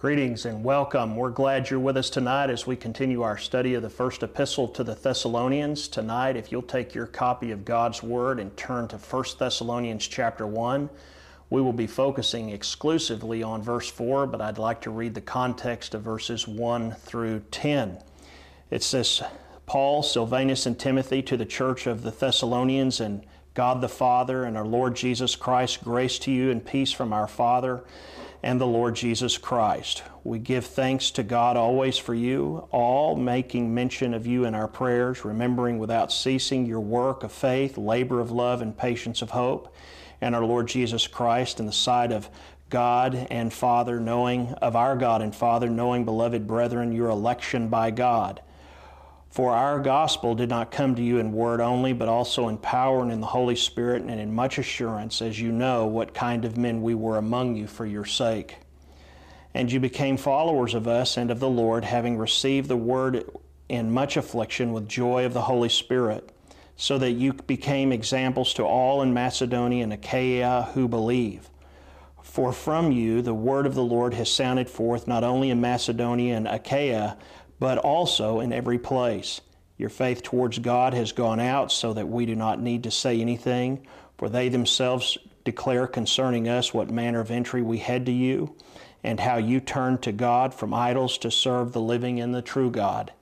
Greetings and welcome. We're glad you're with us tonight as we continue our study of the first epistle to the Thessalonians. Tonight, if you'll take your copy of God's Word and turn to 1 Thessalonians chapter 1, we will be focusing exclusively on verse 4, but I'd like to read the context of verses 1 through 10. It says, Paul, Silvanus, and Timothy to the church of the Thessalonians and God the Father and our Lord Jesus Christ, grace to you and peace from our Father and the Lord Jesus Christ. We give thanks to God always for you, all making mention of you in our prayers, remembering without ceasing your work of faith, labor of love, and patience of hope, and our Lord Jesus Christ in the sight of God and Father, knowing of our God and Father, knowing, beloved brethren, your election by God for our gospel did not come to you in word only, but also in power and in the Holy Spirit and in much assurance, as you know what kind of men we were among you for your sake. And you became followers of us and of the Lord, having received the word in much affliction with joy of the Holy Spirit, so that you became examples to all in Macedonia and Achaia who believe. For from you the word of the Lord has sounded forth not only in Macedonia and Achaia, but also in every place. Your faith towards God has gone out so that we do not need to say anything, for they themselves declare concerning us what manner of entry we had to you, and how you turned to God from idols to serve the living and the true God,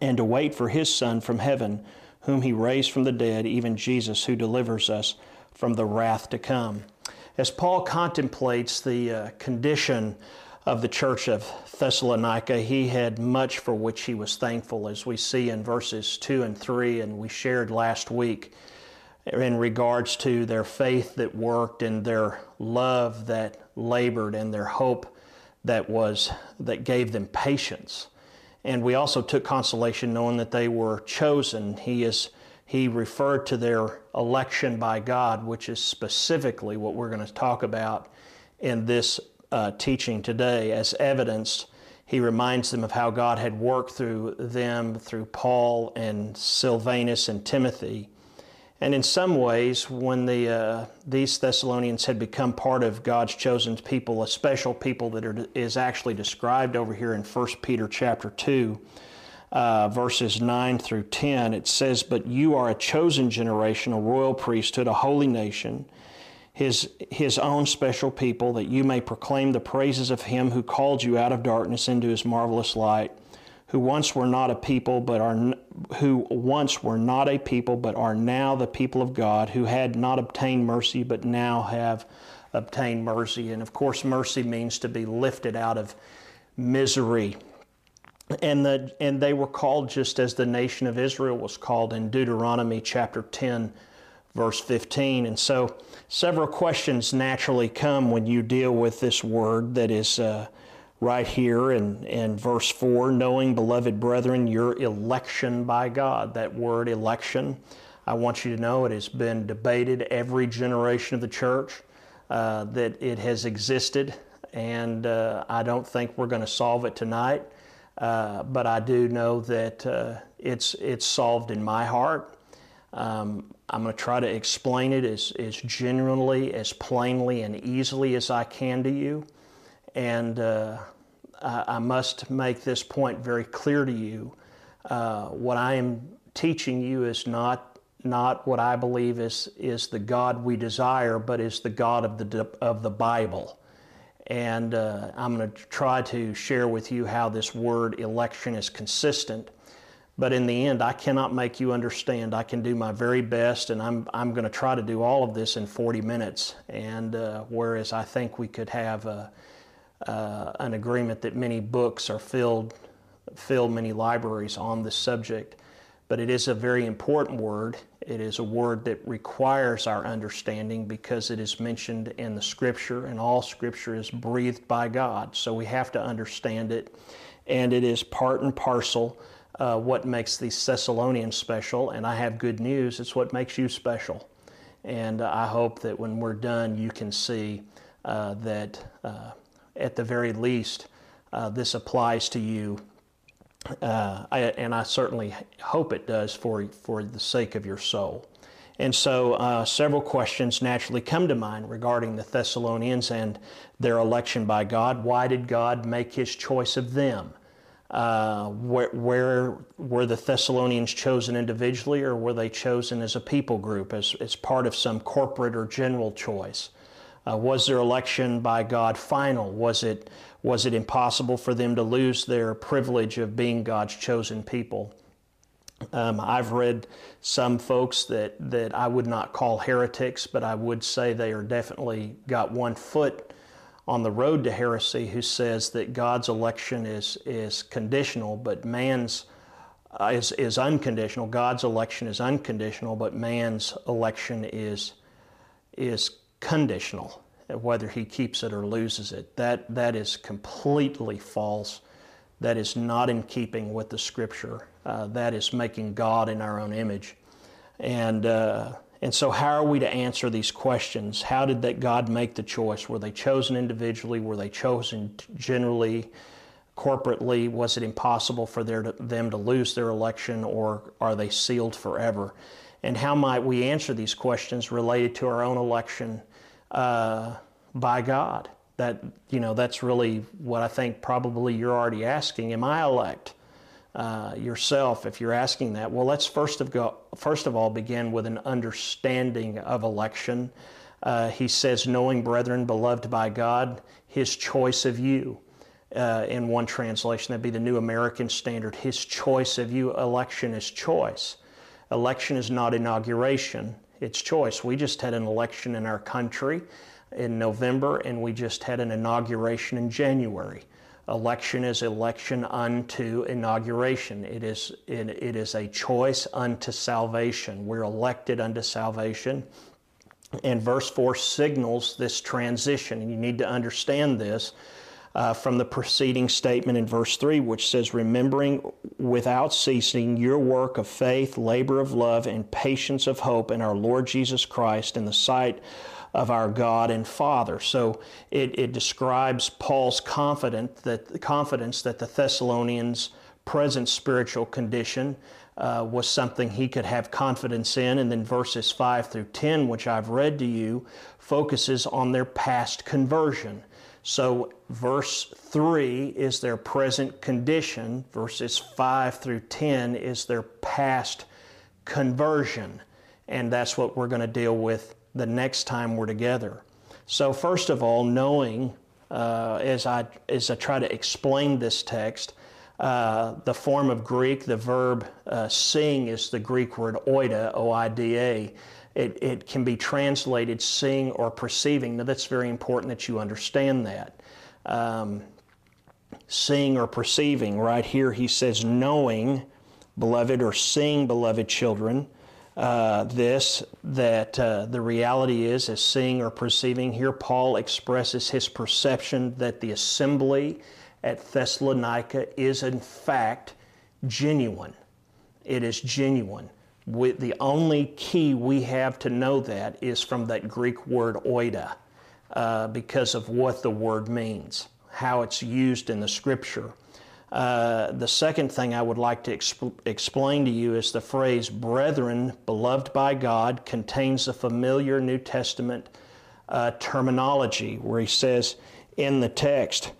and to wait for his Son from heaven, whom he raised from the dead, even Jesus, who delivers us from the wrath to come. As Paul contemplates the uh, condition of the church of Thessalonica, he had much for which he was thankful, as we see in verses 2 and 3, and we shared last week in regards to their faith that worked and their love that labored and their hope that was that gave them patience. And we also took consolation knowing that they were chosen. He is he referred to their election by God, which is specifically what we're going to talk about in this uh, teaching today as evidence. He reminds them of how God had worked through them, through Paul and Silvanus and Timothy. And in some ways, when the, uh, these Thessalonians had become part of God's chosen people, a special people that are, is actually described over here in 1 Peter chapter 2, uh, verses 9 through 10, it says, But you are a chosen generation, a royal priesthood, a holy nation his, his own special people, that you may proclaim the praises of him who called you out of darkness into his marvelous light, who once were not a people, but are who once were not a people, but are now the people of God, who had not obtained mercy, but now have obtained mercy. And of course, mercy means to be lifted out of misery. And, the, and they were called just as the nation of Israel was called in Deuteronomy chapter 10, verse 15. And so several questions naturally come when you deal with this word that is uh, right here in, in verse 4 knowing, beloved brethren, your election by God. That word election, I want you to know it has been debated every generation of the church, uh, that it has existed, and uh, I don't think we're going to solve it tonight. Uh, but I do know that uh, it's, it's solved in my heart. Um, I'm going to try to explain it as, as genuinely, as plainly, and easily as I can to you. And uh, I, I, must make this point very clear to you. Uh, what I am teaching you is not, not what I believe is, is the God we desire, but is the God of the, of the Bible. And uh, I'm going to try to share with you how this word election is consistent but in the end, I cannot make you understand. I can do my very best, and I'm, I'm going to try to do all of this in 40 minutes. And uh, whereas I think we could have a, uh, an agreement that many books are filled, fill many libraries on this subject. But it is a very important word. It is a word that requires our understanding because it is mentioned in the Scripture, and all Scripture is breathed by God. So we have to understand it, and it is part and parcel uh, what makes the Thessalonians special, and I have good news. It's what makes you special. And uh, I hope that when we're done, you can see uh, that uh, at the very least, uh, this applies to you. Uh, I, and I certainly hope it does for, for the sake of your soul. And so uh, several questions naturally come to mind regarding the Thessalonians and their election by God. Why did God make his choice of them? Uh, where, where, were the Thessalonians chosen individually or were they chosen as a people group, as, as part of some corporate or general choice? Uh, was their election by God final? Was it, was it impossible for them to lose their privilege of being God's chosen people? Um, I've read some folks that, that I would not call heretics, but I would say they are definitely got one foot on the road to heresy who says that God's election is, is conditional, but man's uh, is, is unconditional. God's election is unconditional, but man's election is, is conditional, whether he keeps it or loses it. That, that is completely false. That is not in keeping with the Scripture. Uh, that is making God in our own image. And, uh, and so, how are we to answer these questions? How did that God make the choice? Were they chosen individually? Were they chosen generally, corporately? Was it impossible for their, them to lose their election, or are they sealed forever? And how might we answer these questions related to our own election uh, by God? That you know, that's really what I think. Probably you're already asking: Am I elect? Uh, yourself if you're asking that. Well, let's first of, go, first of all begin with an understanding of election. Uh, he says, knowing brethren, beloved by God, his choice of you. Uh, in one translation, that'd be the New American Standard. His choice of you. Election is choice. Election is not inauguration, it's choice. We just had an election in our country in November, and we just had an inauguration in January. Election is election unto inauguration. It is, it, it is a choice unto salvation. We're elected unto salvation. And verse 4 signals this transition. And you need to understand this uh, from the preceding statement in verse 3, which says, Remembering without ceasing your work of faith, labor of love, and patience of hope in our Lord Jesus Christ in the sight of our God and Father. So it, it describes Paul's confident that, the confidence that the Thessalonians' present spiritual condition uh, was something he could have confidence in. And then verses 5 through 10, which I've read to you, focuses on their past conversion. So, verse 3 is their present condition, verses 5 through 10 is their past conversion. And that's what we're going to deal with the next time we're together. So, first of all, knowing uh, as, I, as I try to explain this text, uh, the form of Greek, the verb uh, sing is the Greek word oida, O I D A. It, it can be translated seeing or perceiving. Now, that's very important that you understand that. Um, seeing or perceiving, right here he says, knowing, beloved, or seeing, beloved children uh, this that uh, the reality is, as seeing or perceiving, here Paul expresses his perception that the assembly at Thessalonica is in fact genuine. It is genuine. We, the only key we have to know that is from that Greek word oida, uh, because of what the word means, how it's used in the scripture. Uh, the second thing I would like to exp- explain to you is the phrase brethren, beloved by God, contains a familiar New Testament uh, terminology where he says in the text,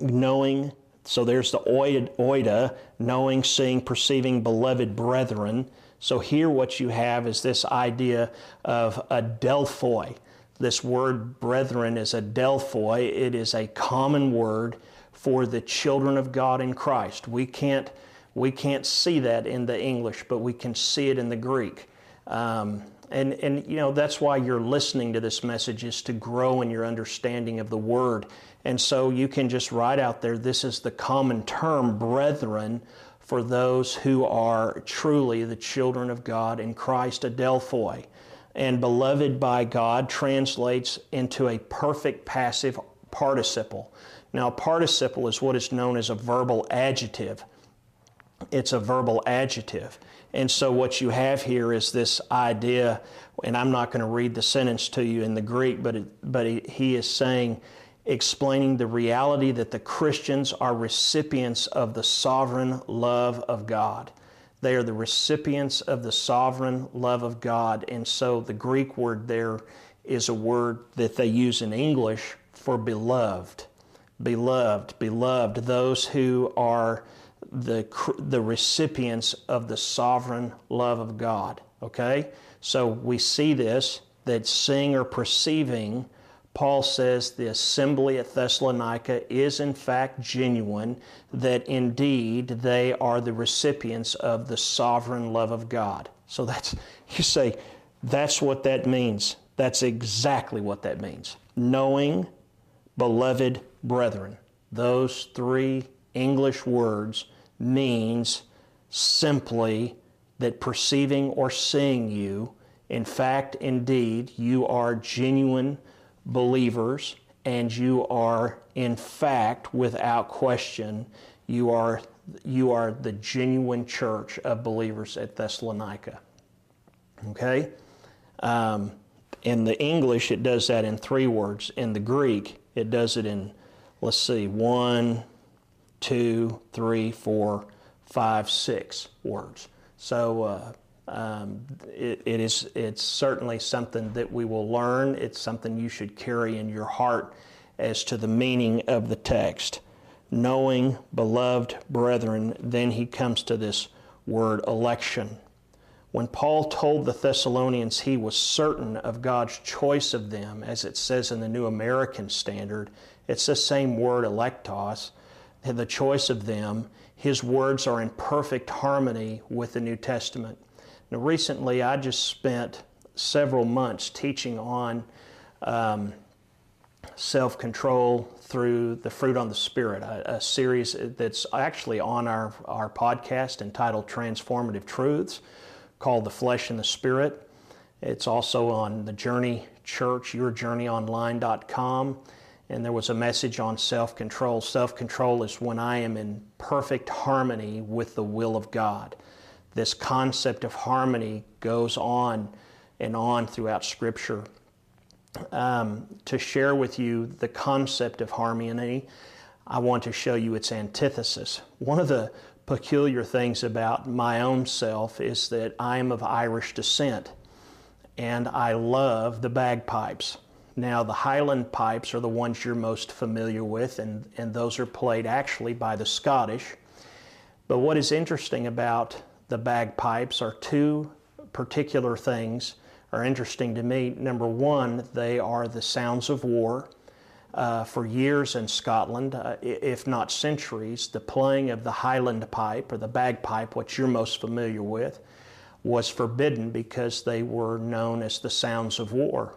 knowing, so there's the oida, knowing, seeing, perceiving, beloved brethren. So here what you have is this idea of adelphoi. This word brethren is adelphoi. It is a common word for the children of God in Christ. We can't, we can't see that in the English, but we can see it in the Greek. Um, and, and you know that's why you're listening to this message is to grow in your understanding of the word and so you can just write out there this is the common term brethren for those who are truly the children of god in christ adelphoi and beloved by god translates into a perfect passive participle now, a participle is what is known as a verbal adjective. It's a verbal adjective. And so, what you have here is this idea, and I'm not going to read the sentence to you in the Greek, but, it, but he is saying, explaining the reality that the Christians are recipients of the sovereign love of God. They are the recipients of the sovereign love of God. And so the Greek word there is a word that they use in English for beloved. Beloved, beloved, those who are the, the recipients of the sovereign love of God. Okay? So we see this that seeing or perceiving, Paul says the assembly at Thessalonica is in fact genuine, that indeed they are the recipients of the sovereign love of God. So that's, you say, that's what that means. That's exactly what that means. Knowing, beloved brethren. Those three English words means simply that perceiving or seeing you, in fact, indeed, you are genuine believers and you are, in fact, without question, you are, you are the genuine church of believers at Thessalonica. Okay? Um, in the English, it does that in three words. In the Greek, it does it in, let's see, one, two, three, four, five, six words. So uh, um, it, it is, it's certainly something that we will learn. It's something you should carry in your heart as to the meaning of the text. Knowing, beloved brethren, then he comes to this word election. When Paul told the Thessalonians he was certain of God's choice of them, as it says in the New American Standard, it's the same word, electos, the choice of them, his words are in perfect harmony with the New Testament. Now, recently, I just spent several months teaching on um, self control through the fruit on the Spirit, a, a, series that's actually on our, our podcast entitled Transformative Truths called The Flesh and the Spirit. It's also on the Journey Church, yourjourneyonline.com. And there was a message on self control. Self control is when I am in perfect harmony with the will of God. This concept of harmony goes on and on throughout Scripture. Um, to share with you the concept of harmony, I want to show you its antithesis. One of the peculiar things about my own self is that I am of Irish descent and I love the bagpipes. Now, the Highland pipes are the ones you're most familiar with, and, and those are played actually by the Scottish. But what is interesting about the bagpipes are two particular things are interesting to me. Number one, they are the sounds of war uh, for years in Scotland, uh, if not centuries, the playing of the Highland pipe or the bagpipe, what you're most familiar with, was forbidden because they were known as the sounds of war.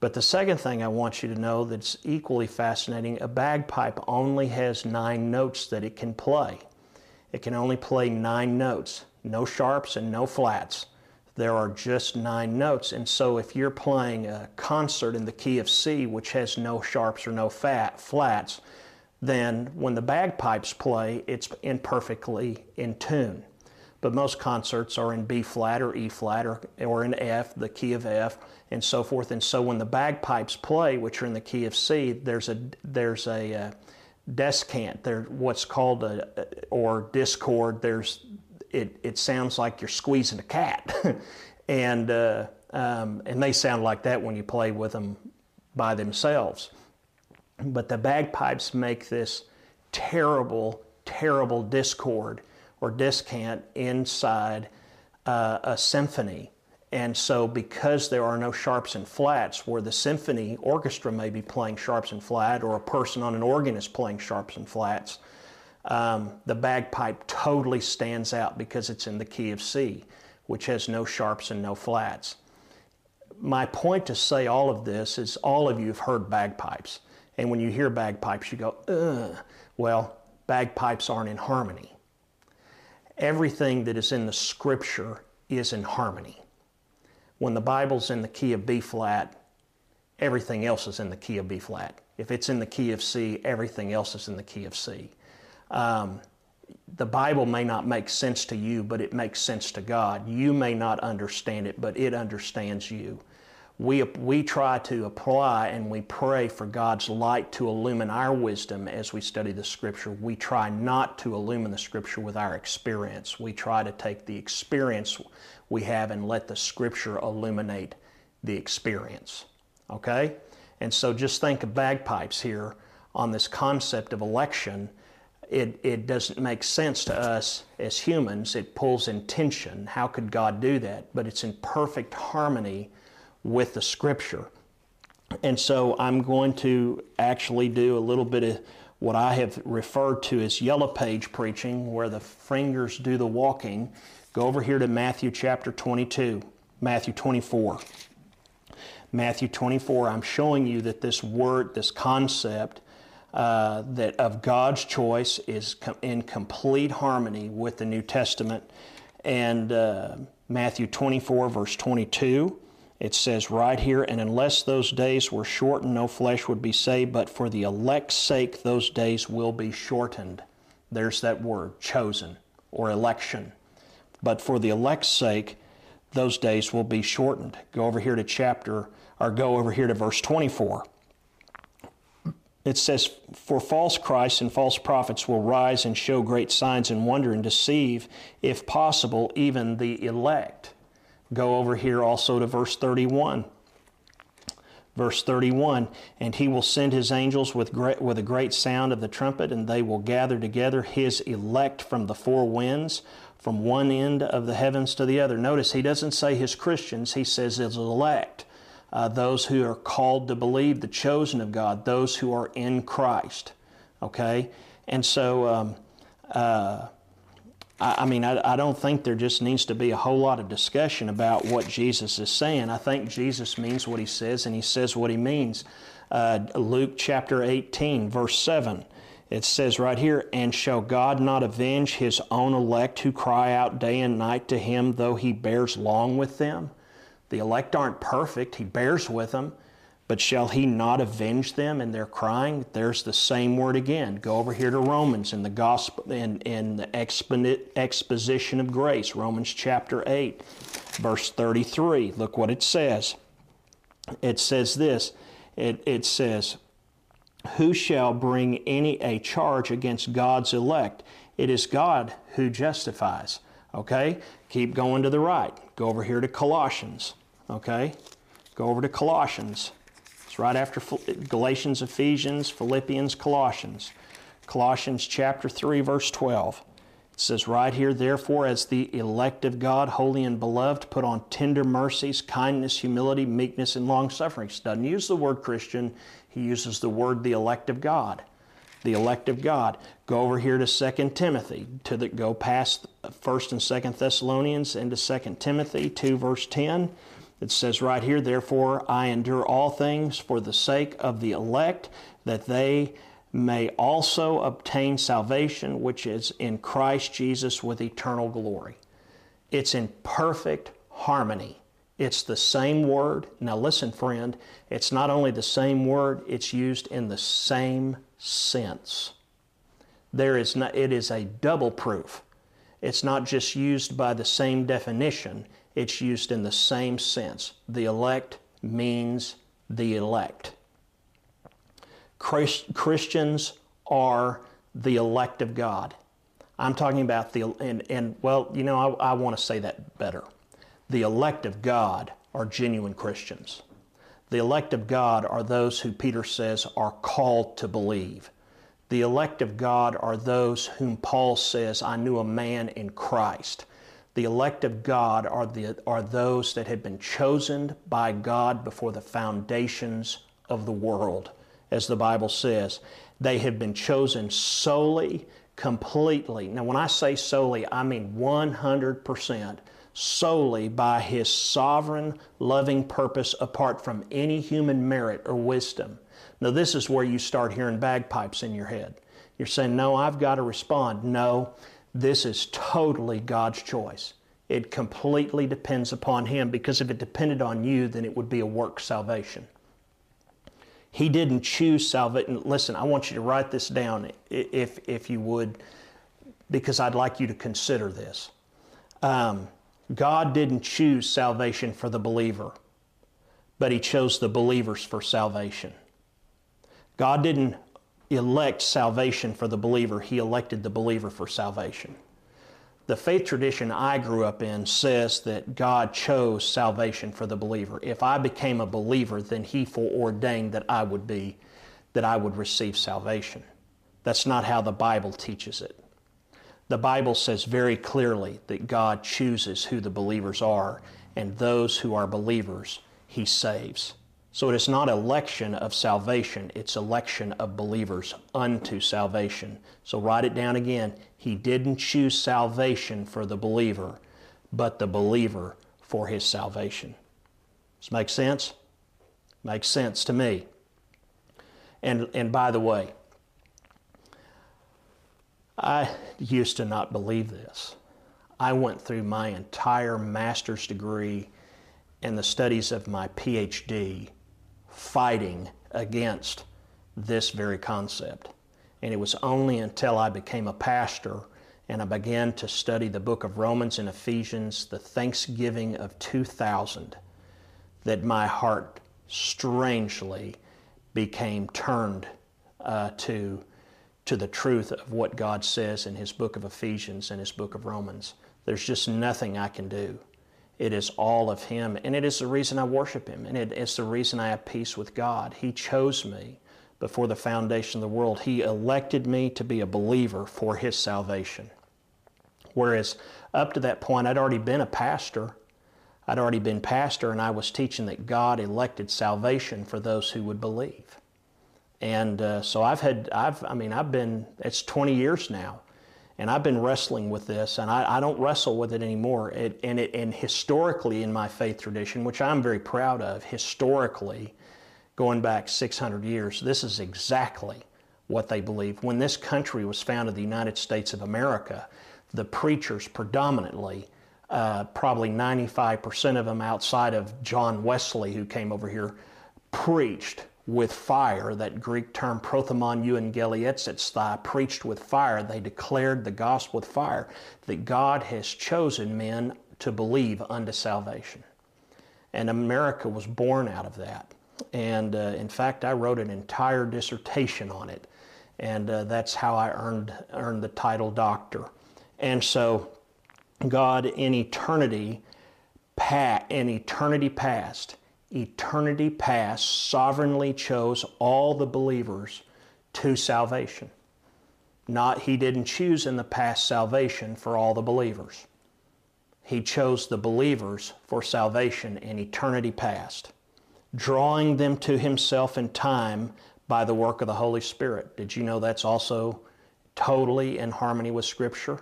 But the second thing I want you to know that's equally fascinating a bagpipe only has nine notes that it can play. It can only play nine notes, no sharps and no flats there are just nine notes. And so if you're playing a concert in the key of C, which has no sharps or no fat, flats, then when the bagpipes play, it's in perfectly in tune. But most concerts are in B flat or E flat or, or in F, the key of F, and so forth. And so when the bagpipes play, which are in the key of C, there's a there's a uh, descant. There, what's called a or discord. There's it, it sounds like you're squeezing a cat. and, uh, um, and they sound like that when you play with them by themselves. But the bagpipes make this terrible, terrible discord or descant inside uh, a symphony. And so, because there are no sharps and flats, where the symphony orchestra may be playing sharps and flat, or a person on an organ is playing sharps and flats, um, the bagpipe totally stands out because it's in the key of C, which has no sharps and no flats. My point to say all of this is all of you have heard bagpipes. And when you hear bagpipes, you go, ugh. Well, bagpipes aren't in harmony. Everything that is in the scripture is in harmony. When the Bible's in the key of B flat, everything else is in the key of B flat. If it's in the key of C, everything else is in the key of C. Um, the Bible may not make sense to you, but it makes sense to God. You may not understand it, but it understands you. We, we try to apply and we pray for God's light to illumine our wisdom as we study the Scripture. We try not to illumine the Scripture with our experience. We try to take the experience we have and let the Scripture illuminate the experience. Okay? And so just think of bagpipes here on this concept of election. It, it doesn't make sense to us as humans. It pulls in tension. How could God do that? But it's in perfect harmony with the scripture. And so I'm going to actually do a little bit of what I have referred to as yellow page preaching, where the fingers do the walking. Go over here to Matthew chapter 22, Matthew 24. Matthew 24, I'm showing you that this word, this concept uh, that of God's choice is com- in complete harmony with the New Testament. And uh, Matthew 24, verse 22, it says right here, and unless those days were shortened, no flesh would be saved, but for the elect's sake, those days will be shortened. There's that word, chosen or election. But for the elect's sake, those days will be shortened. Go over here to chapter, or go over here to verse 24. It says, For false Christs and false prophets will rise and show great signs and wonder and deceive, if possible, even the elect. Go over here also to verse 31. Verse 31 And he will send his angels with, great, with a great sound of the trumpet, and they will gather together his elect from the four winds, from one end of the heavens to the other. Notice he doesn't say his Christians, he says his elect. Uh, those who are called to believe, the chosen of God, those who are in Christ. Okay? And so, um, uh, I, mean, I, I, don't think there just needs to be a whole lot of discussion about what Jesus is saying. I think Jesus means what he says and he says what he means. Uh, Luke chapter 18, verse 7. It says right here, And shall God not avenge his own elect who cry out day and night to him, though he bears long with them? The elect aren't perfect, he bears with them. But shall he not avenge them in their crying? There's the same word again. Go over here to Romans in the gospel in, in the exposition of grace, Romans chapter 8, verse 33. Look what it says. It says this. It, it says, Who shall bring any a charge against God's elect? It is God who justifies. Okay? Keep going to the right. Go over here to Colossians. Okay? Go over to Colossians right after Galatians, Ephesians, Philippians, Colossians. Colossians chapter 3, verse 12. It says right here, therefore, as the elect of God, holy and beloved, put on tender mercies, kindness, humility, meekness, and long suffering. He doesn't use the word Christian, he uses the word the elect of God. The elect of God. Go over here to 2 Timothy, to the, go past 1st and 2nd Thessalonians into 2 Timothy 2, verse 10. It says right here, therefore I endure all things for the sake of the elect, that they may also obtain salvation which is in Christ Jesus with eternal glory. It's in perfect harmony. It's the same word. Now, listen, friend, it's not only the same word, it's used in the same sense. There is not, it is a double proof. It's not just used by the same definition, it's used in the same sense. The elect means the elect. Christ, Christians are the elect of God. I'm talking about the, and, and well, you know, I, I want to say that better. The elect of God are genuine Christians. The elect of God are those who Peter says are called to believe. The elect of God are those whom Paul says, I knew a man in Christ. The elect of God are, the, are those that have been chosen by God before the foundations of the world, as the Bible says. They have been chosen solely, completely. Now, when I say solely, I mean 100% solely by His sovereign, loving purpose apart from any human merit or wisdom. Now, this is where you start hearing bagpipes in your head. You're saying, No, I've got to respond. No, this is totally God's choice. It completely depends upon Him because if it depended on you, then it would be a work salvation. He didn't choose salvation. Listen, I want you to write this down if, if you would, because I'd like you to consider this. Um, God didn't choose salvation for the believer, but He chose the believers for salvation. God didn't elect salvation for the believer, He elected the believer for salvation. The faith tradition I grew up in says that God chose salvation for the believer. If I became a believer, then He foreordained that I would be, that I would receive salvation. That's not how the Bible teaches it. The Bible says very clearly that God chooses who the believers are, and those who are believers, He saves. So it is not election of salvation, it's election of believers unto salvation. So write it down again. He didn't choose salvation for the believer, but the believer for his salvation. Does make sense? Makes sense to me. And, and by the way, I used to not believe this. I went through my entire master's degree and the studies of my PhD fighting against this very concept. And it was only until I became a pastor and I began to study the book of Romans and Ephesians, the Thanksgiving of 2000, that my heart strangely became turned uh, to, to the truth of what God says in His book of Ephesians and His book of Romans. There's just nothing I can do. It is all of Him, and it is the reason I worship Him, and it's the reason I have peace with God. He chose me before the foundation of the world. He elected me to be a believer for His salvation. Whereas up to that point, I'd already been a pastor. I'd already been pastor, and I was teaching that God elected salvation for those who would believe. And uh, so I've had, I've, I mean, I've been, it's 20 years now and I've been wrestling with this, and I, I don't wrestle with it anymore. It, and, it, and historically, in my faith tradition, which I'm very proud of, historically, going back 600 years, this is exactly what they believe. When this country was founded, the United States of America, the preachers predominantly, uh, probably 95% of them outside of John Wesley, who came over here, preached with fire. That Greek term prothumon euangelisasthai, preached with fire. They declared the gospel with fire, that God has chosen men to believe unto salvation. And America was born out of that. And uh, in fact, I wrote an entire dissertation on it. And uh, that's how I earned, earned the title doctor. And so, God in eternity, in eternity past, eternity past sovereignly chose all the believers to salvation. Not he didn't choose in the past salvation for all the believers. He chose the believers for salvation in eternity past, drawing them to himself in time by the work of the Holy Spirit. Did you know that's also totally in harmony with Scripture?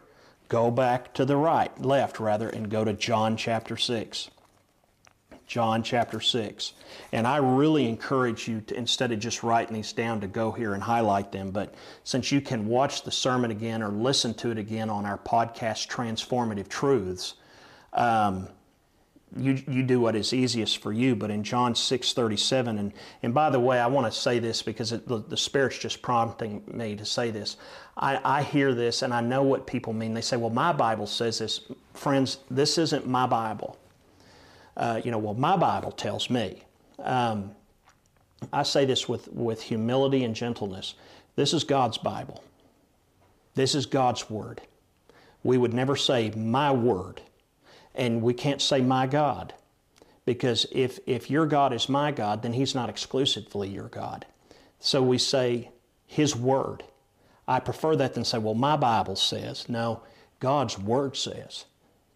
Go back to the right, left rather, and go to John chapter 6. John chapter 6. And I really encourage you to, instead of just writing these down, to go here and highlight them. But since you can watch the sermon again or listen to it again on our podcast, Transformative Truths, um, you, you do what is easiest for you. But in John 6 37, and, and by the way, I want to say this because it, the, the Spirit's just prompting me to say this. I, I hear this and I know what people mean. They say, well, my Bible says this. Friends, this isn't my Bible uh, you know, well, my Bible tells me. Um, I say this with, with humility and gentleness. This is God's Bible. This is God's Word. We would never say my Word, and we can't say my God, because if, if your God is my God, then He's not exclusively your God. So we say His Word. I prefer that than say, well, my Bible says. No, God's Word says.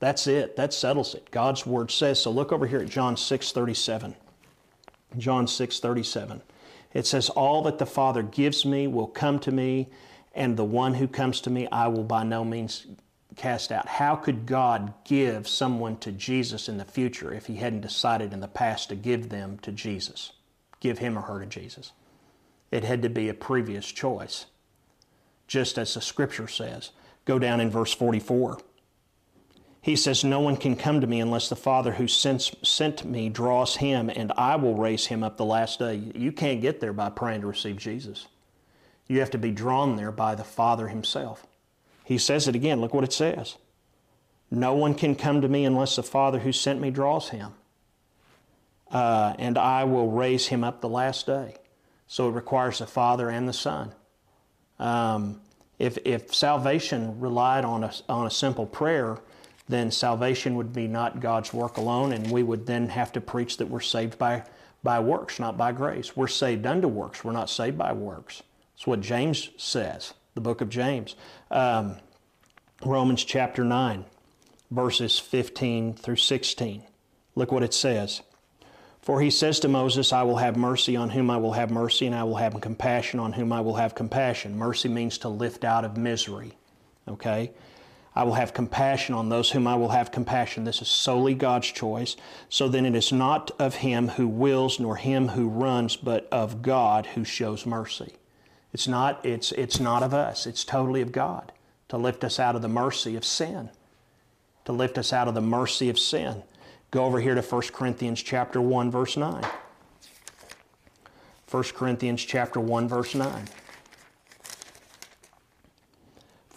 That's it. That settles it. God's word says. So look over here at John 6 37. John 6 37. It says, All that the Father gives me will come to me, and the one who comes to me I will by no means cast out. How could God give someone to Jesus in the future if he hadn't decided in the past to give them to Jesus? Give him or her to Jesus. It had to be a previous choice, just as the scripture says. Go down in verse 44. He says, No one can come to me unless the Father who sent, sent me draws him, and I will raise him up the last day. You can't get there by praying to receive Jesus. You have to be drawn there by the Father himself. He says it again. Look what it says. No one can come to me unless the Father who sent me draws him. uh, and I will raise him up the last day. So it requires the Father and the Son. Um, if, if salvation relied on a, on a simple prayer, then salvation would be not God's work alone, and we would then have to preach that we're saved by, by works, not by grace. We're saved unto works, we're not saved by works. That's what James says, the book of James. Um, Romans chapter 9, verses 15 through 16. Look what it says. For he says to Moses, I will have mercy on whom I will have mercy, and I will have compassion on whom I will have compassion. Mercy means to lift out of misery. Okay? I will have compassion on those whom I will have compassion. This is solely God's choice. So then it is not of him who wills nor him who runs, but of God who shows mercy. It's not, it's, it's not of us, it's totally of God to lift us out of the mercy of sin. To lift us out of the mercy of sin. Go over here to 1 Corinthians chapter 1 verse 9. 1 Corinthians chapter 1 verse 9.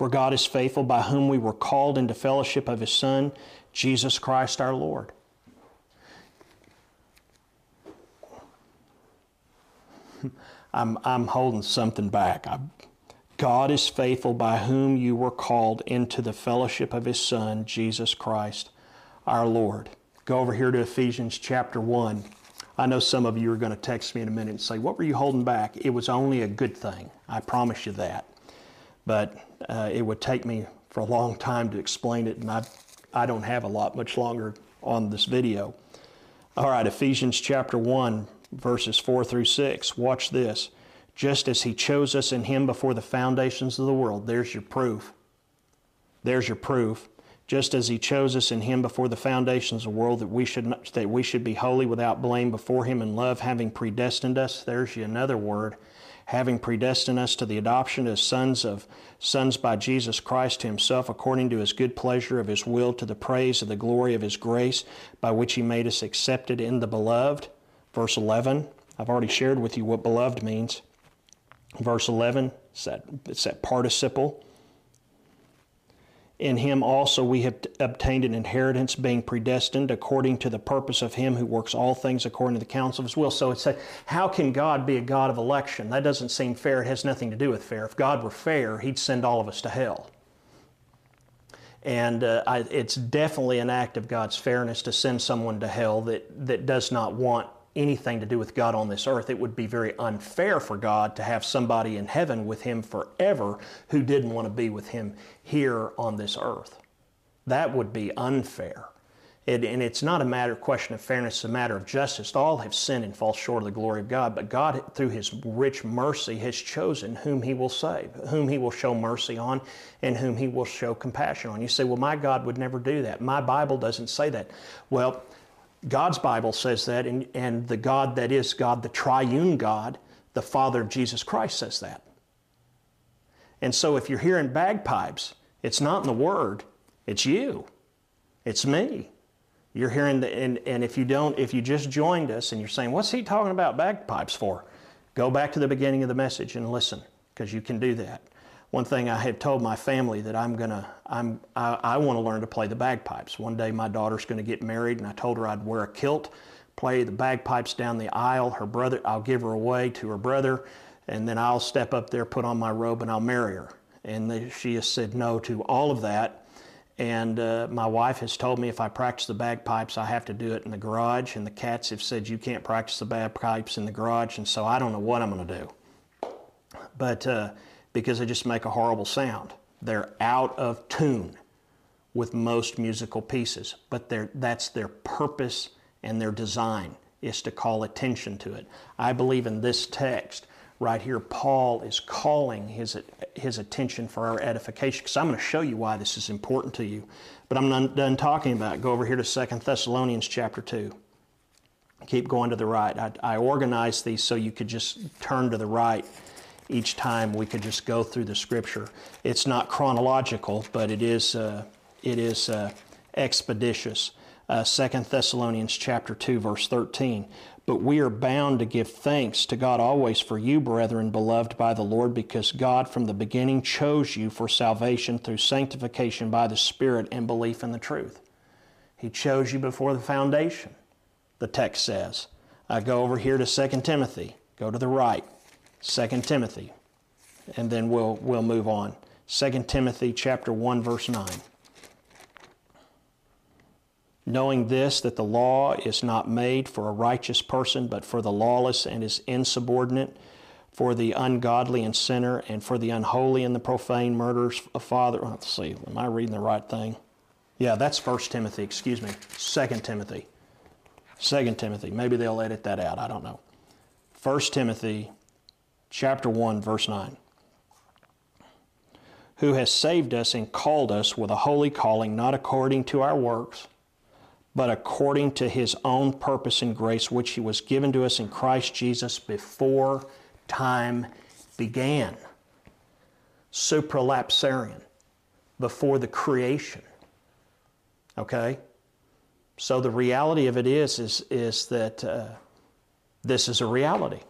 For God is faithful by whom we were called into fellowship of his son Jesus Christ our Lord. I'm, I'm holding something back. I, God is faithful by whom you were called into the fellowship of His Son, Jesus Christ, our Lord. Go over here to Ephesians chapter 1. I know some of you are going to text me in a minute and say, What were you holding back? It was only a good thing. I promise you that. But uh, it would take me for a long time to explain it, and I, I don't have a lot much longer on this video. All right, Ephesians chapter 1, verses 4 through 6. Watch this. Just as He chose us in Him before the foundations of the world. There's your proof. There's your proof. Just as He chose us in Him before the foundations of the world, that we should not, that we should be holy without blame before Him in love, having predestined us. There's you another word having predestined us to the adoption as sons of sons by Jesus Christ himself according to his good pleasure of his will to the praise of the glory of his grace by which he made us accepted in the beloved. Verse 11 I've already shared with you what beloved means. Verse 11 it's that, it's that participle in him also we have obtained an inheritance, being predestined according to the purpose of him who works all things according to the counsel of his will. So it's a, how can God be a God of election? That doesn't seem fair. It has nothing to do with fair. If God were fair, he'd send all of us to hell. And uh, I, it's definitely an act of God's fairness to send someone to hell that, that does not want anything to do with God on this earth. It would be very unfair for God to have somebody in heaven with Him forever who didn't want to be with Him here on this earth. That would be unfair. It, and it's not a matter of question of fairness, it's a matter of justice. All have sinned and fall short of the glory of God, but God, through His rich mercy, has chosen whom He will save, whom He will show mercy on, and whom He will show compassion on. You say, well, my God would never do that. My Bible doesn't say that. Well, God's Bible says that, and, and the God that is God, the triune God, the Father of Jesus Christ, says that. And so if you're hearing bagpipes, it's not in the Word, it's you, it's me. You're hearing the, and, and if you don't, if you just joined us and you're saying, what's he talking about bagpipes for? Go back to the beginning of the message and listen, because you can do that one thing I have told my family that I'm gonna, I'm, I, I want to learn to play the bagpipes. One day my daughter's to get married, and I told her I'd wear a kilt, play the bagpipes down the aisle. Her brother, I'll give her away to her brother, and then I'll step up there, put on my robe, and I'll marry her. And they, she has said no to all of that. And uh, my wife has told me if I practice the bagpipes, I have to do it in the garage. And the cats have said you can't practice the bagpipes in the garage, and so I don't know what I'm to do. But uh, because they just make a horrible sound. They're out of tune with most musical pieces, but that's their purpose and their design is to call attention to it. I believe in this text right here, Paul is calling his, his attention for our edification because I'm going to show you why this is important to you. But I'm not done talking about it. Go over here to Second Thessalonians chapter 2. Keep going to the right. I, I organized these so you could just turn to the right each time we could just go through the scripture. It's not chronological, but it is, uh, it is uh, expeditious. Uh, 2 Thessalonians chapter 2, verse 13. But we are bound to give thanks to God always for you, brethren, beloved by the Lord, because God from the beginning chose you for salvation through sanctification by the Spirit and belief in the truth. He chose you before the foundation the text says. I go over here to 2 Timothy. Go to the right. 2 Timothy. And then we'll, we'll move on. 2 Timothy chapter 1 verse 9. Knowing this that the law is not made for a righteous person but for the lawless and is insubordinate for the ungodly and sinner and for the unholy and the profane murderers of father. Oh, let's see, am I reading the right thing? Yeah, that's First Timothy, excuse me. Second Timothy. Second Timothy. Maybe they'll edit that out. I don't know. First Timothy chapter 1, verse 9. Who has saved us and called us with a holy calling, not according to our works, but according to his own purpose and grace, which he was given to us in Christ Jesus before time began. Supralapsarian, before the creation. Okay? So the reality of it is, is, is that uh, this is a reality.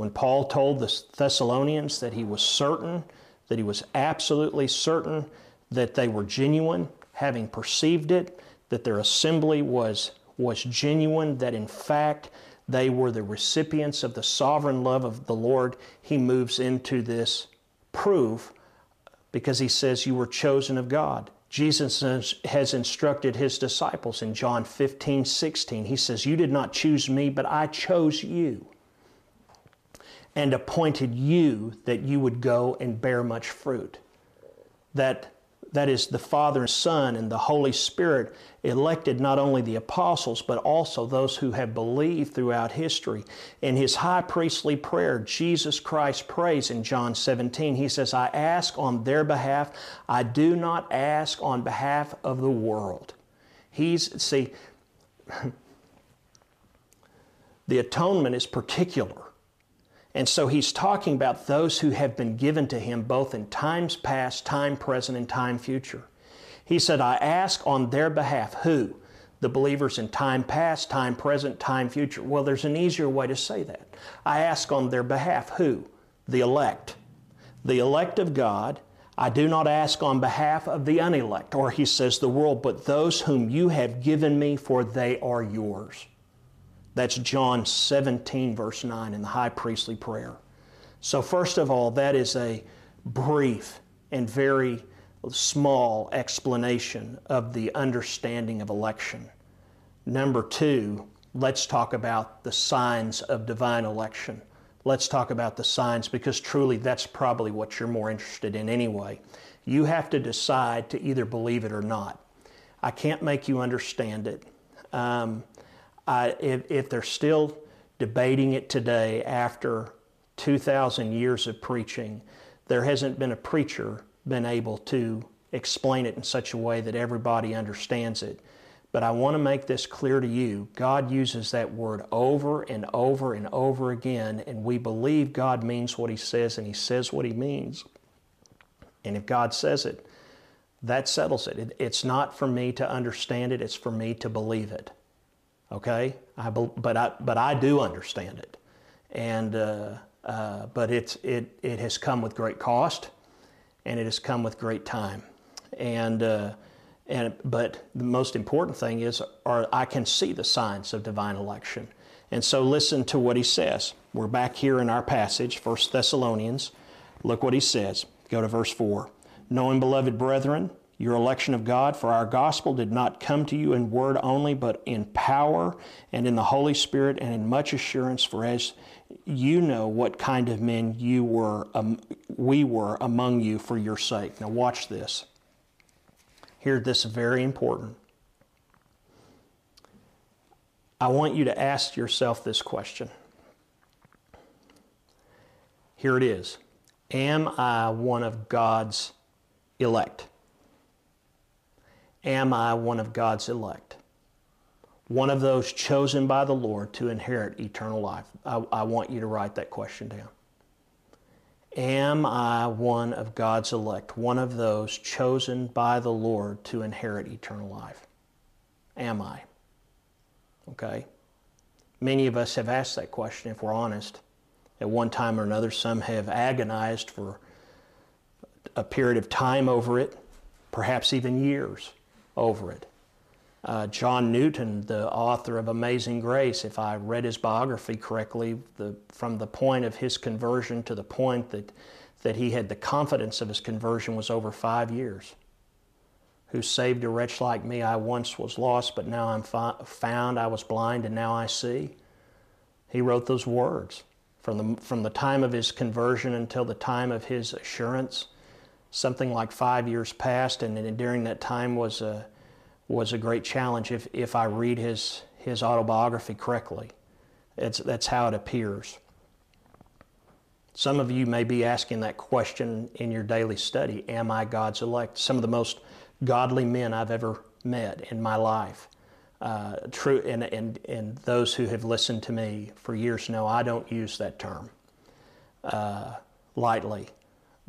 When Paul told the Thessalonians that he was certain, that he was absolutely certain that they were genuine, having perceived it, that their assembly was, was genuine, that in fact they were the recipients of the sovereign love of the Lord, he moves into this proof because he says, You were chosen of God. Jesus has instructed his disciples in John 15, 16. He says, You did not choose me, but I chose you and appointed you that you would go and bear much fruit. That that is the Father and Son and the Holy Spirit, elected not only the apostles, but also those who have believed throughout history. In his high priestly prayer, Jesus Christ prays in John 17. He says, I ask on their behalf, I do not ask on behalf of the world. He's, see, the atonement is particular. And so he's talking about those who have been given to him both in times past, time present, and time future. He said, I ask on their behalf. Who? The believers in time past, time present, time future. Well, there's an easier way to say that. I ask on their behalf. Who? The elect. The elect of God. I do not ask on behalf of the unelect, or he says the world, but those whom you have given me, for they are yours. That's John 17, verse 9, in the high priestly prayer. So, first of all, that is a brief and very small explanation of the understanding of election. Number two, let's talk about the signs of divine election. Let's talk about the signs because truly that's probably what you're more interested in anyway. You have to decide to either believe it or not. I can't make you understand it. Um, If, if they're still debating it today after 2,000 years of preaching, there hasn't been a preacher been able to explain it in such a way that everybody understands it. But I want to make this clear to you. God uses that word over and over and over again, and we believe God means what He says and He says what He means. And if God says it, that settles it. It's not for me to understand it, it's for me to believe it. Okay, I, but I but I do understand it, and uh, uh, but it's it it has come with great cost, and it has come with great time, and uh, and but the most important thing is, are I can see the signs of divine election, and so listen to what he says. We're back here in our passage, First Thessalonians. Look what he says. Go to verse four. Knowing, beloved brethren, your election of God, for our gospel did not come to you in word only, but in power and in the Holy Spirit and in much assurance. For as you know what kind of men you were, um, we were among you for your sake. Now, watch this. Here, this is very important. I want you to ask yourself this question. Here it is Am I one of God's elect? Am I one of God's elect? One of those chosen by the Lord to inherit eternal life? I, I want you to write that question down. Am I one of God's elect, one of those chosen by the Lord to inherit eternal life? Am I? Okay? Many of us have asked that question if we're honest. At one time or another, some have agonized for a period of time over it, perhaps even years over it. Uh, John Newton, the author of Amazing Grace, if I read his biography correctly, the, from the point of his conversion to the point that, that he had the confidence of his conversion was over five years. Who saved a wretch like me? I once was lost, but now I'm found. I was blind, and now I see. He wrote those words. From the, from the time of his conversion until the time of his assurance, something like five years passed, and during that time was a, was a great challenge if, if I read his, his autobiography correctly. It's, that's how it appears. Some of you may be asking that question in your daily study Am I God's elect? Some of the most godly men I've ever met in my life. Uh, true, and, and, and those who have listened to me for years know I don't use that term uh, lightly,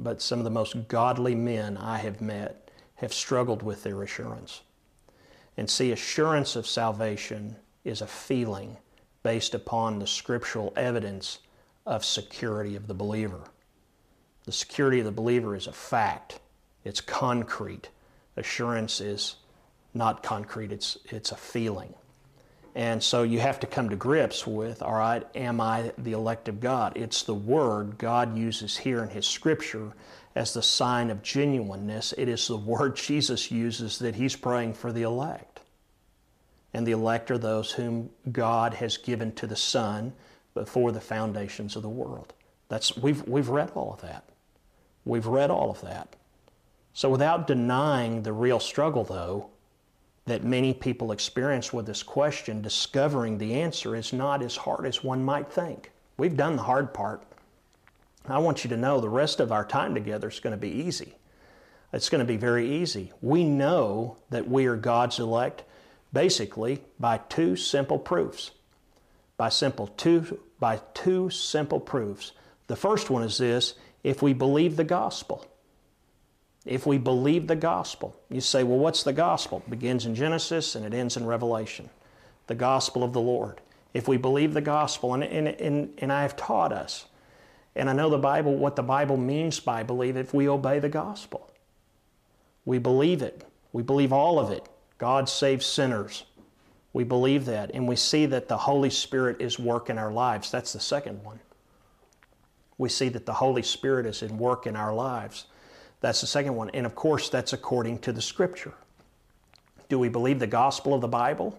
but some of the most godly men I have met have struggled with their assurance. And see, assurance of salvation is a feeling based upon the scriptural evidence of security of the believer. The security of the believer is a fact, it's concrete. Assurance is not concrete, it's, it's a feeling. And so you have to come to grips with, all right, am I the elect of God? It's the word God uses here in His scripture as the sign of genuineness. It is the word Jesus uses that He's praying for the elect. And the elect are those whom God has given to the Son before the foundations of the world. That's, we've, we've read all of that. We've read all of that. So without denying the real struggle, though, that many people experience with this question, discovering the answer is not as hard as one might think. We've done the hard part. I want you to know the rest of our time together is going to be easy. It's going to be very easy. We know that we are God's elect basically by two simple proofs. By simple two by two simple proofs. The first one is this, if we believe the gospel if we believe the gospel. You say, well, what's the gospel? It begins in Genesis and it ends in Revelation. The gospel of the Lord. If we believe the gospel, and, and, and, and I have taught us, and I know the Bible, what the Bible means by believe, if we obey the gospel. We believe it. We believe all of it. God saves sinners. We believe that. And we see that the Holy Spirit is work in our lives. That's the second one. We see that the Holy Spirit is in work in our lives. That's the second one. And of course, that's according to the Scripture. Do we believe the gospel of the Bible?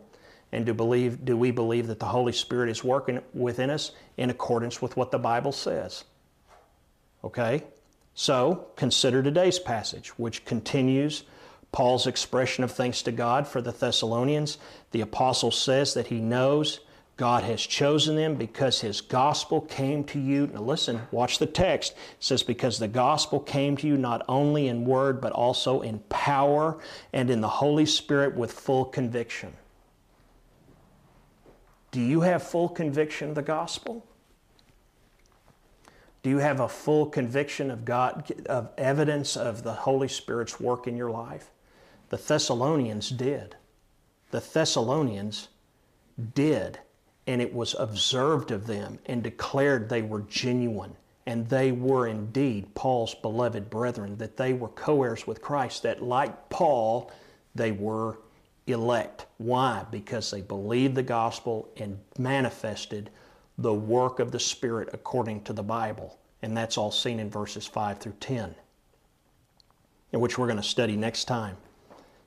And do, believe, do we believe that the Holy Spirit is working within us in accordance with what the Bible says? Okay? So, consider today's passage, which continues Paul's expression of thanks to God for the Thessalonians. The apostle says that he knows God has chosen them because His gospel came to you. Now listen, watch the text. It says, Because the gospel came to you not only in word, but also in power and in the Holy Spirit with full conviction. Do you have full conviction of the gospel? Do you have a full conviction of God, of evidence of the Holy Spirit's work in your life? The Thessalonians did. The Thessalonians did and it was observed of them and declared they were genuine. And they were indeed Paul's beloved brethren, that they were co heirs with Christ, that like Paul, they were elect. Why? Because they believed the gospel and manifested the work of the Spirit according to the Bible. And that's all seen in verses 5 through 10, in which we're going to study next time.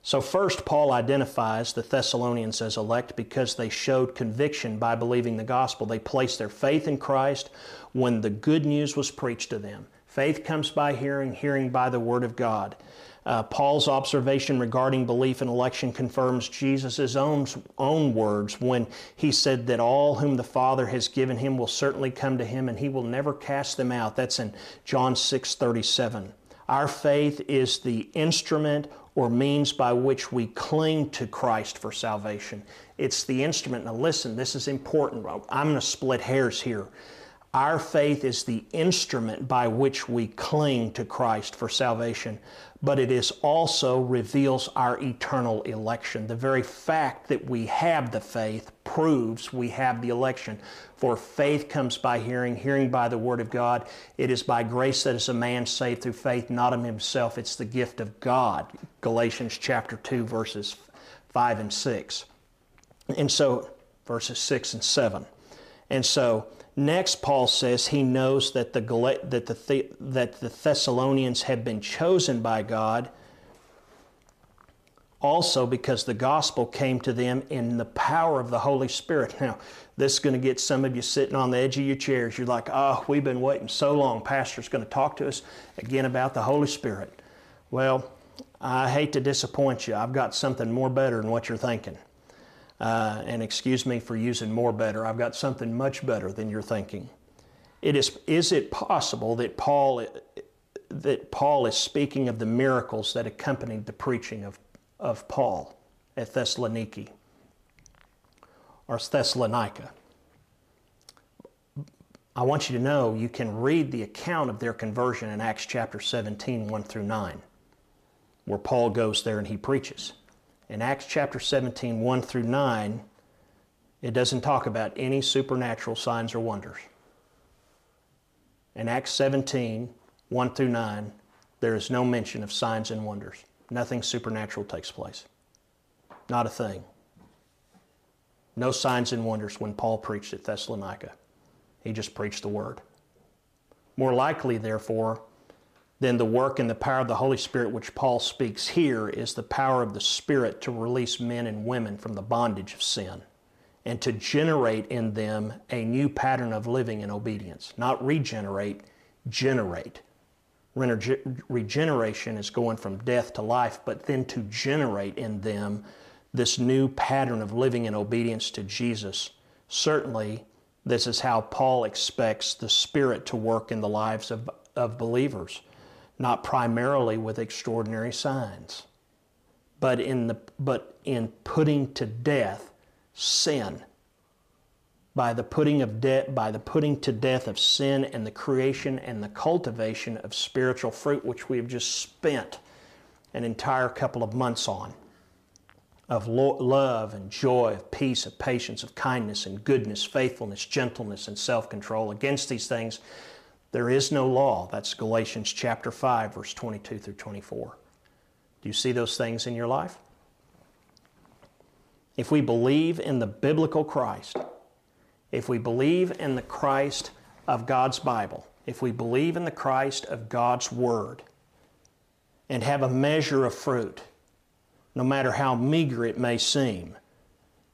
So, first, Paul identifies the Thessalonians as elect because they showed conviction by believing the gospel. They placed their faith in Christ when the good news was preached to them. Faith comes by hearing, hearing by the word of God. Uh, Paul's observation regarding belief and election confirms Jesus' own, own words when he said that all whom the Father has given him will certainly come to him and he will never cast them out. That's in John 6 37. Our faith is the instrument or means by which we cling to Christ for salvation. It's the instrument. Now, listen, this is important. I'm going to split hairs here. Our faith is the instrument by which we cling to Christ for salvation, but it is also reveals our eternal election. The very fact that we have the faith proves we have the election. For faith comes by hearing, hearing by the word of God. It is by grace that is a man saved through faith, not of himself. It's the gift of God. Galatians chapter 2, verses 5 and 6. And so, verses 6 and 7. And so, next, Paul says he knows that the, that the, that the Thessalonians have been chosen by God also because the gospel came to them in the power of the Holy Spirit. Now, this is going to get some of you sitting on the edge of your chairs. You're like, oh, we've been waiting so long. Pastor's going to talk to us again about the Holy Spirit. Well, I hate to disappoint you. I've got something more better than what you're thinking. Uh, and excuse me for using more better. I've got something much better than you're thinking. It is, is it possible that Paul, that Paul is speaking of the miracles that accompanied the preaching of, of Paul at Thessaloniki? or Thessalonica. I want you to know you can read the account of their conversion in Acts chapter 17, 1 through 9, where Paul goes there and he preaches. In Acts chapter 17, 1 through 9, it doesn't talk about any supernatural signs or wonders. In Acts 17, 1 through 9, there is no mention of signs and wonders. Nothing supernatural takes place. Not a thing. No signs and wonders when Paul preached at Thessalonica. He just preached the word. More likely, therefore, than the work and the power of the Holy Spirit which Paul speaks here is the power of the Spirit to release men and women from the bondage of sin and to generate in them a new pattern of living in obedience. Not regenerate, generate. Regeneration is going from death to life, but then to generate in them this new pattern of living in obedience to Jesus. Certainly, this is how Paul expects the Spirit to work in the lives of, of believers, not primarily with extraordinary signs, but in, the, but in putting to death sin. By the putting of death, by the putting to death of sin and the creation and the cultivation of spiritual fruit, which we have just spent an entire couple of months on of lo- love and joy, of peace, of patience, of kindness and goodness, faithfulness, gentleness, and self control. Against these things, there is no law. That's Galatians chapter 5, verse 22 through 24. Do you see those things in your life? If we believe in the biblical Christ, if we believe in the Christ of God's Bible, if we believe in the Christ of God's Word, and have a measure of fruit, no matter how meager it may seem,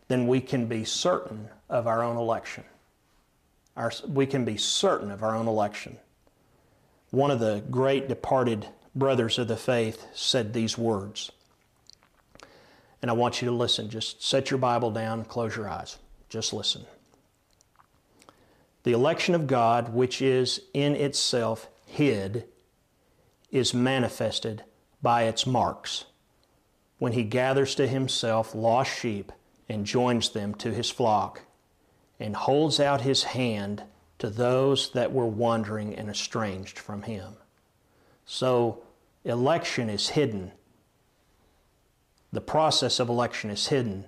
then we can be certain of our own election. Our, we can be certain of our own election. One of the great departed brothers of the faith said these words. And I want you to listen. Just set your Bible down close your eyes. Just listen. The election of God, which is in itself hid, is manifested by its marks when he gathers to himself lost sheep and joins them to his flock, and holds out his hand to those that were wandering and estranged from him. So, election is hidden. The process of election is hidden,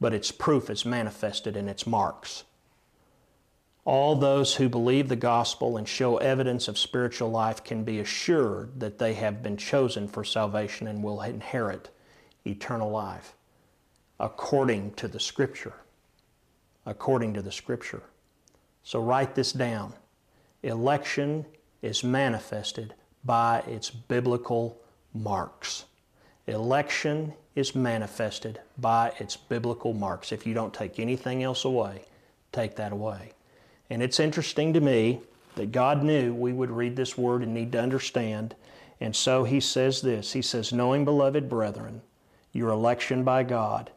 but its proof is manifested in its marks. All those who believe the gospel and show evidence of spiritual life can be assured that they have been chosen for salvation and will inherit eternal life according to the Scripture. According to the Scripture. So write this down. Election is manifested by its biblical marks. Election is manifested by its biblical marks. If you don't take anything else away, take that away. And it's interesting to me that God knew we would read this word and need to understand. And so he says this He says, Knowing, beloved brethren, your election by God.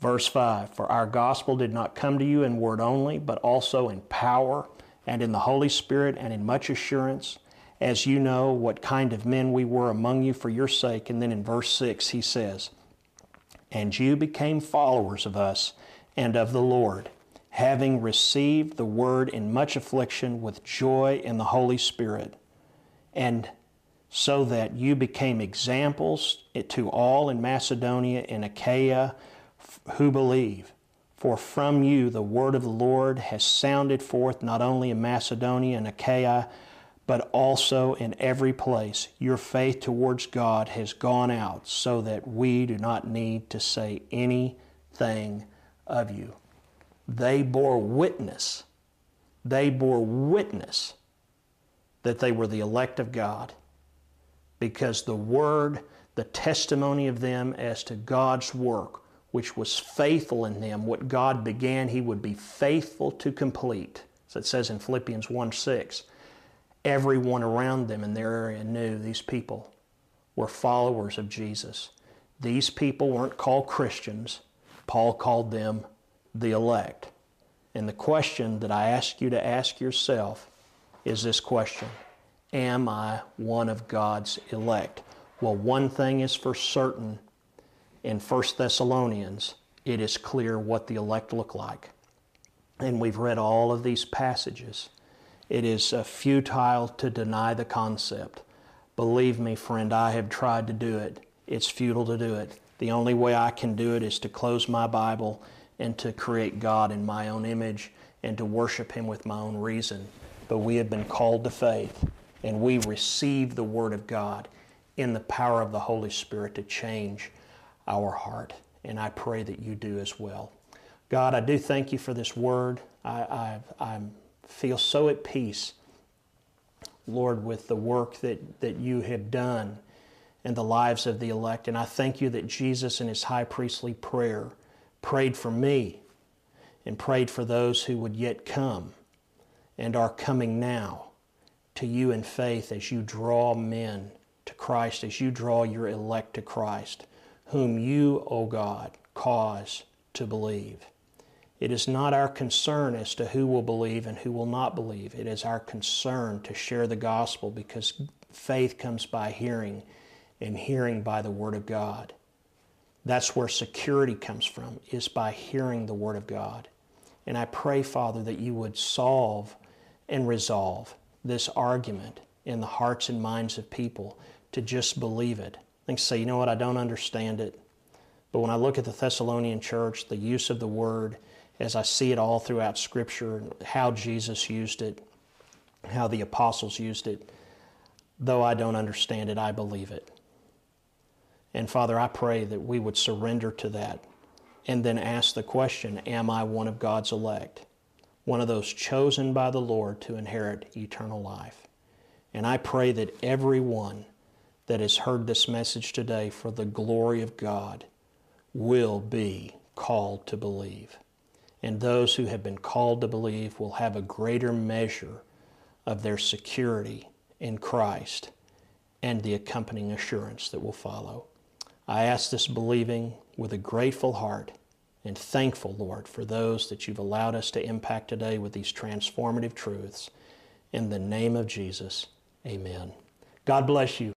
Verse 5 For our gospel did not come to you in word only, but also in power and in the Holy Spirit and in much assurance, as you know what kind of men we were among you for your sake. And then in verse 6, he says, And you became followers of us and of the Lord, having received the word in much affliction with joy in the Holy Spirit. And so that you became examples to all in Macedonia and Achaia who believe. For from you the word of the Lord has sounded forth not only in Macedonia and Achaia, but also in every place your faith towards God has gone out so that we do not need to say anything of you. They bore witness. They bore witness that they were the elect of God because the word, the testimony of them as to God's work, which was faithful in them, what God began, He would be faithful to complete. So it says in Philippians 1 6 everyone around them in their area knew these people were followers of Jesus. These people weren't called Christians. Paul called them the elect. And the question that I ask you to ask yourself is this question Am I one of God's elect? Well, one thing is for certain in 1 Thessalonians, it is clear what the elect look like. And we've read all of these passages. It is uh, futile to deny the concept. Believe me, friend, I have tried to do it. It's futile to do it. The only way I can do it is to close my Bible and to create God in my own image and to worship Him with my own reason. But we have been called to faith and we receive the Word of God in the power of the Holy Spirit to change our heart. And I pray that you do as well. God, I do thank you for this Word. I, I, I'm feel so at peace, Lord, with the work that, that you have done in the lives of the elect. And I thank you that Jesus, in his high priestly prayer, prayed for me and prayed for those who would yet come and are coming now to you in faith as you draw men to Christ, as you draw your elect to Christ, whom you, O God, cause to believe. It is not our concern as to who will believe and who will not believe. It is our concern to share the gospel because faith comes by hearing and hearing by the Word of God. That's where security comes from, is by hearing the Word of God. And I pray, Father, that you would solve and resolve this argument in the hearts and minds of people to just believe it. And say, you know what, I don't understand it. But when I look at the Thessalonian church, the use of the Word, as I see it all throughout Scripture, how Jesus used it, how the apostles used it. Though I don't understand it, I believe it. And Father, I pray that we would surrender to that and then ask the question Am I one of God's elect? One of those chosen by the Lord to inherit eternal life. And I pray that everyone that has heard this message today for the glory of God will be called to believe and those who have been called to believe will have a greater measure of their security in Christ and the accompanying assurance that will follow. I ask this believing with a grateful heart and thankful, Lord, for those that you've allowed us to impact today with these transformative truths. In the name of Jesus, amen. God bless you.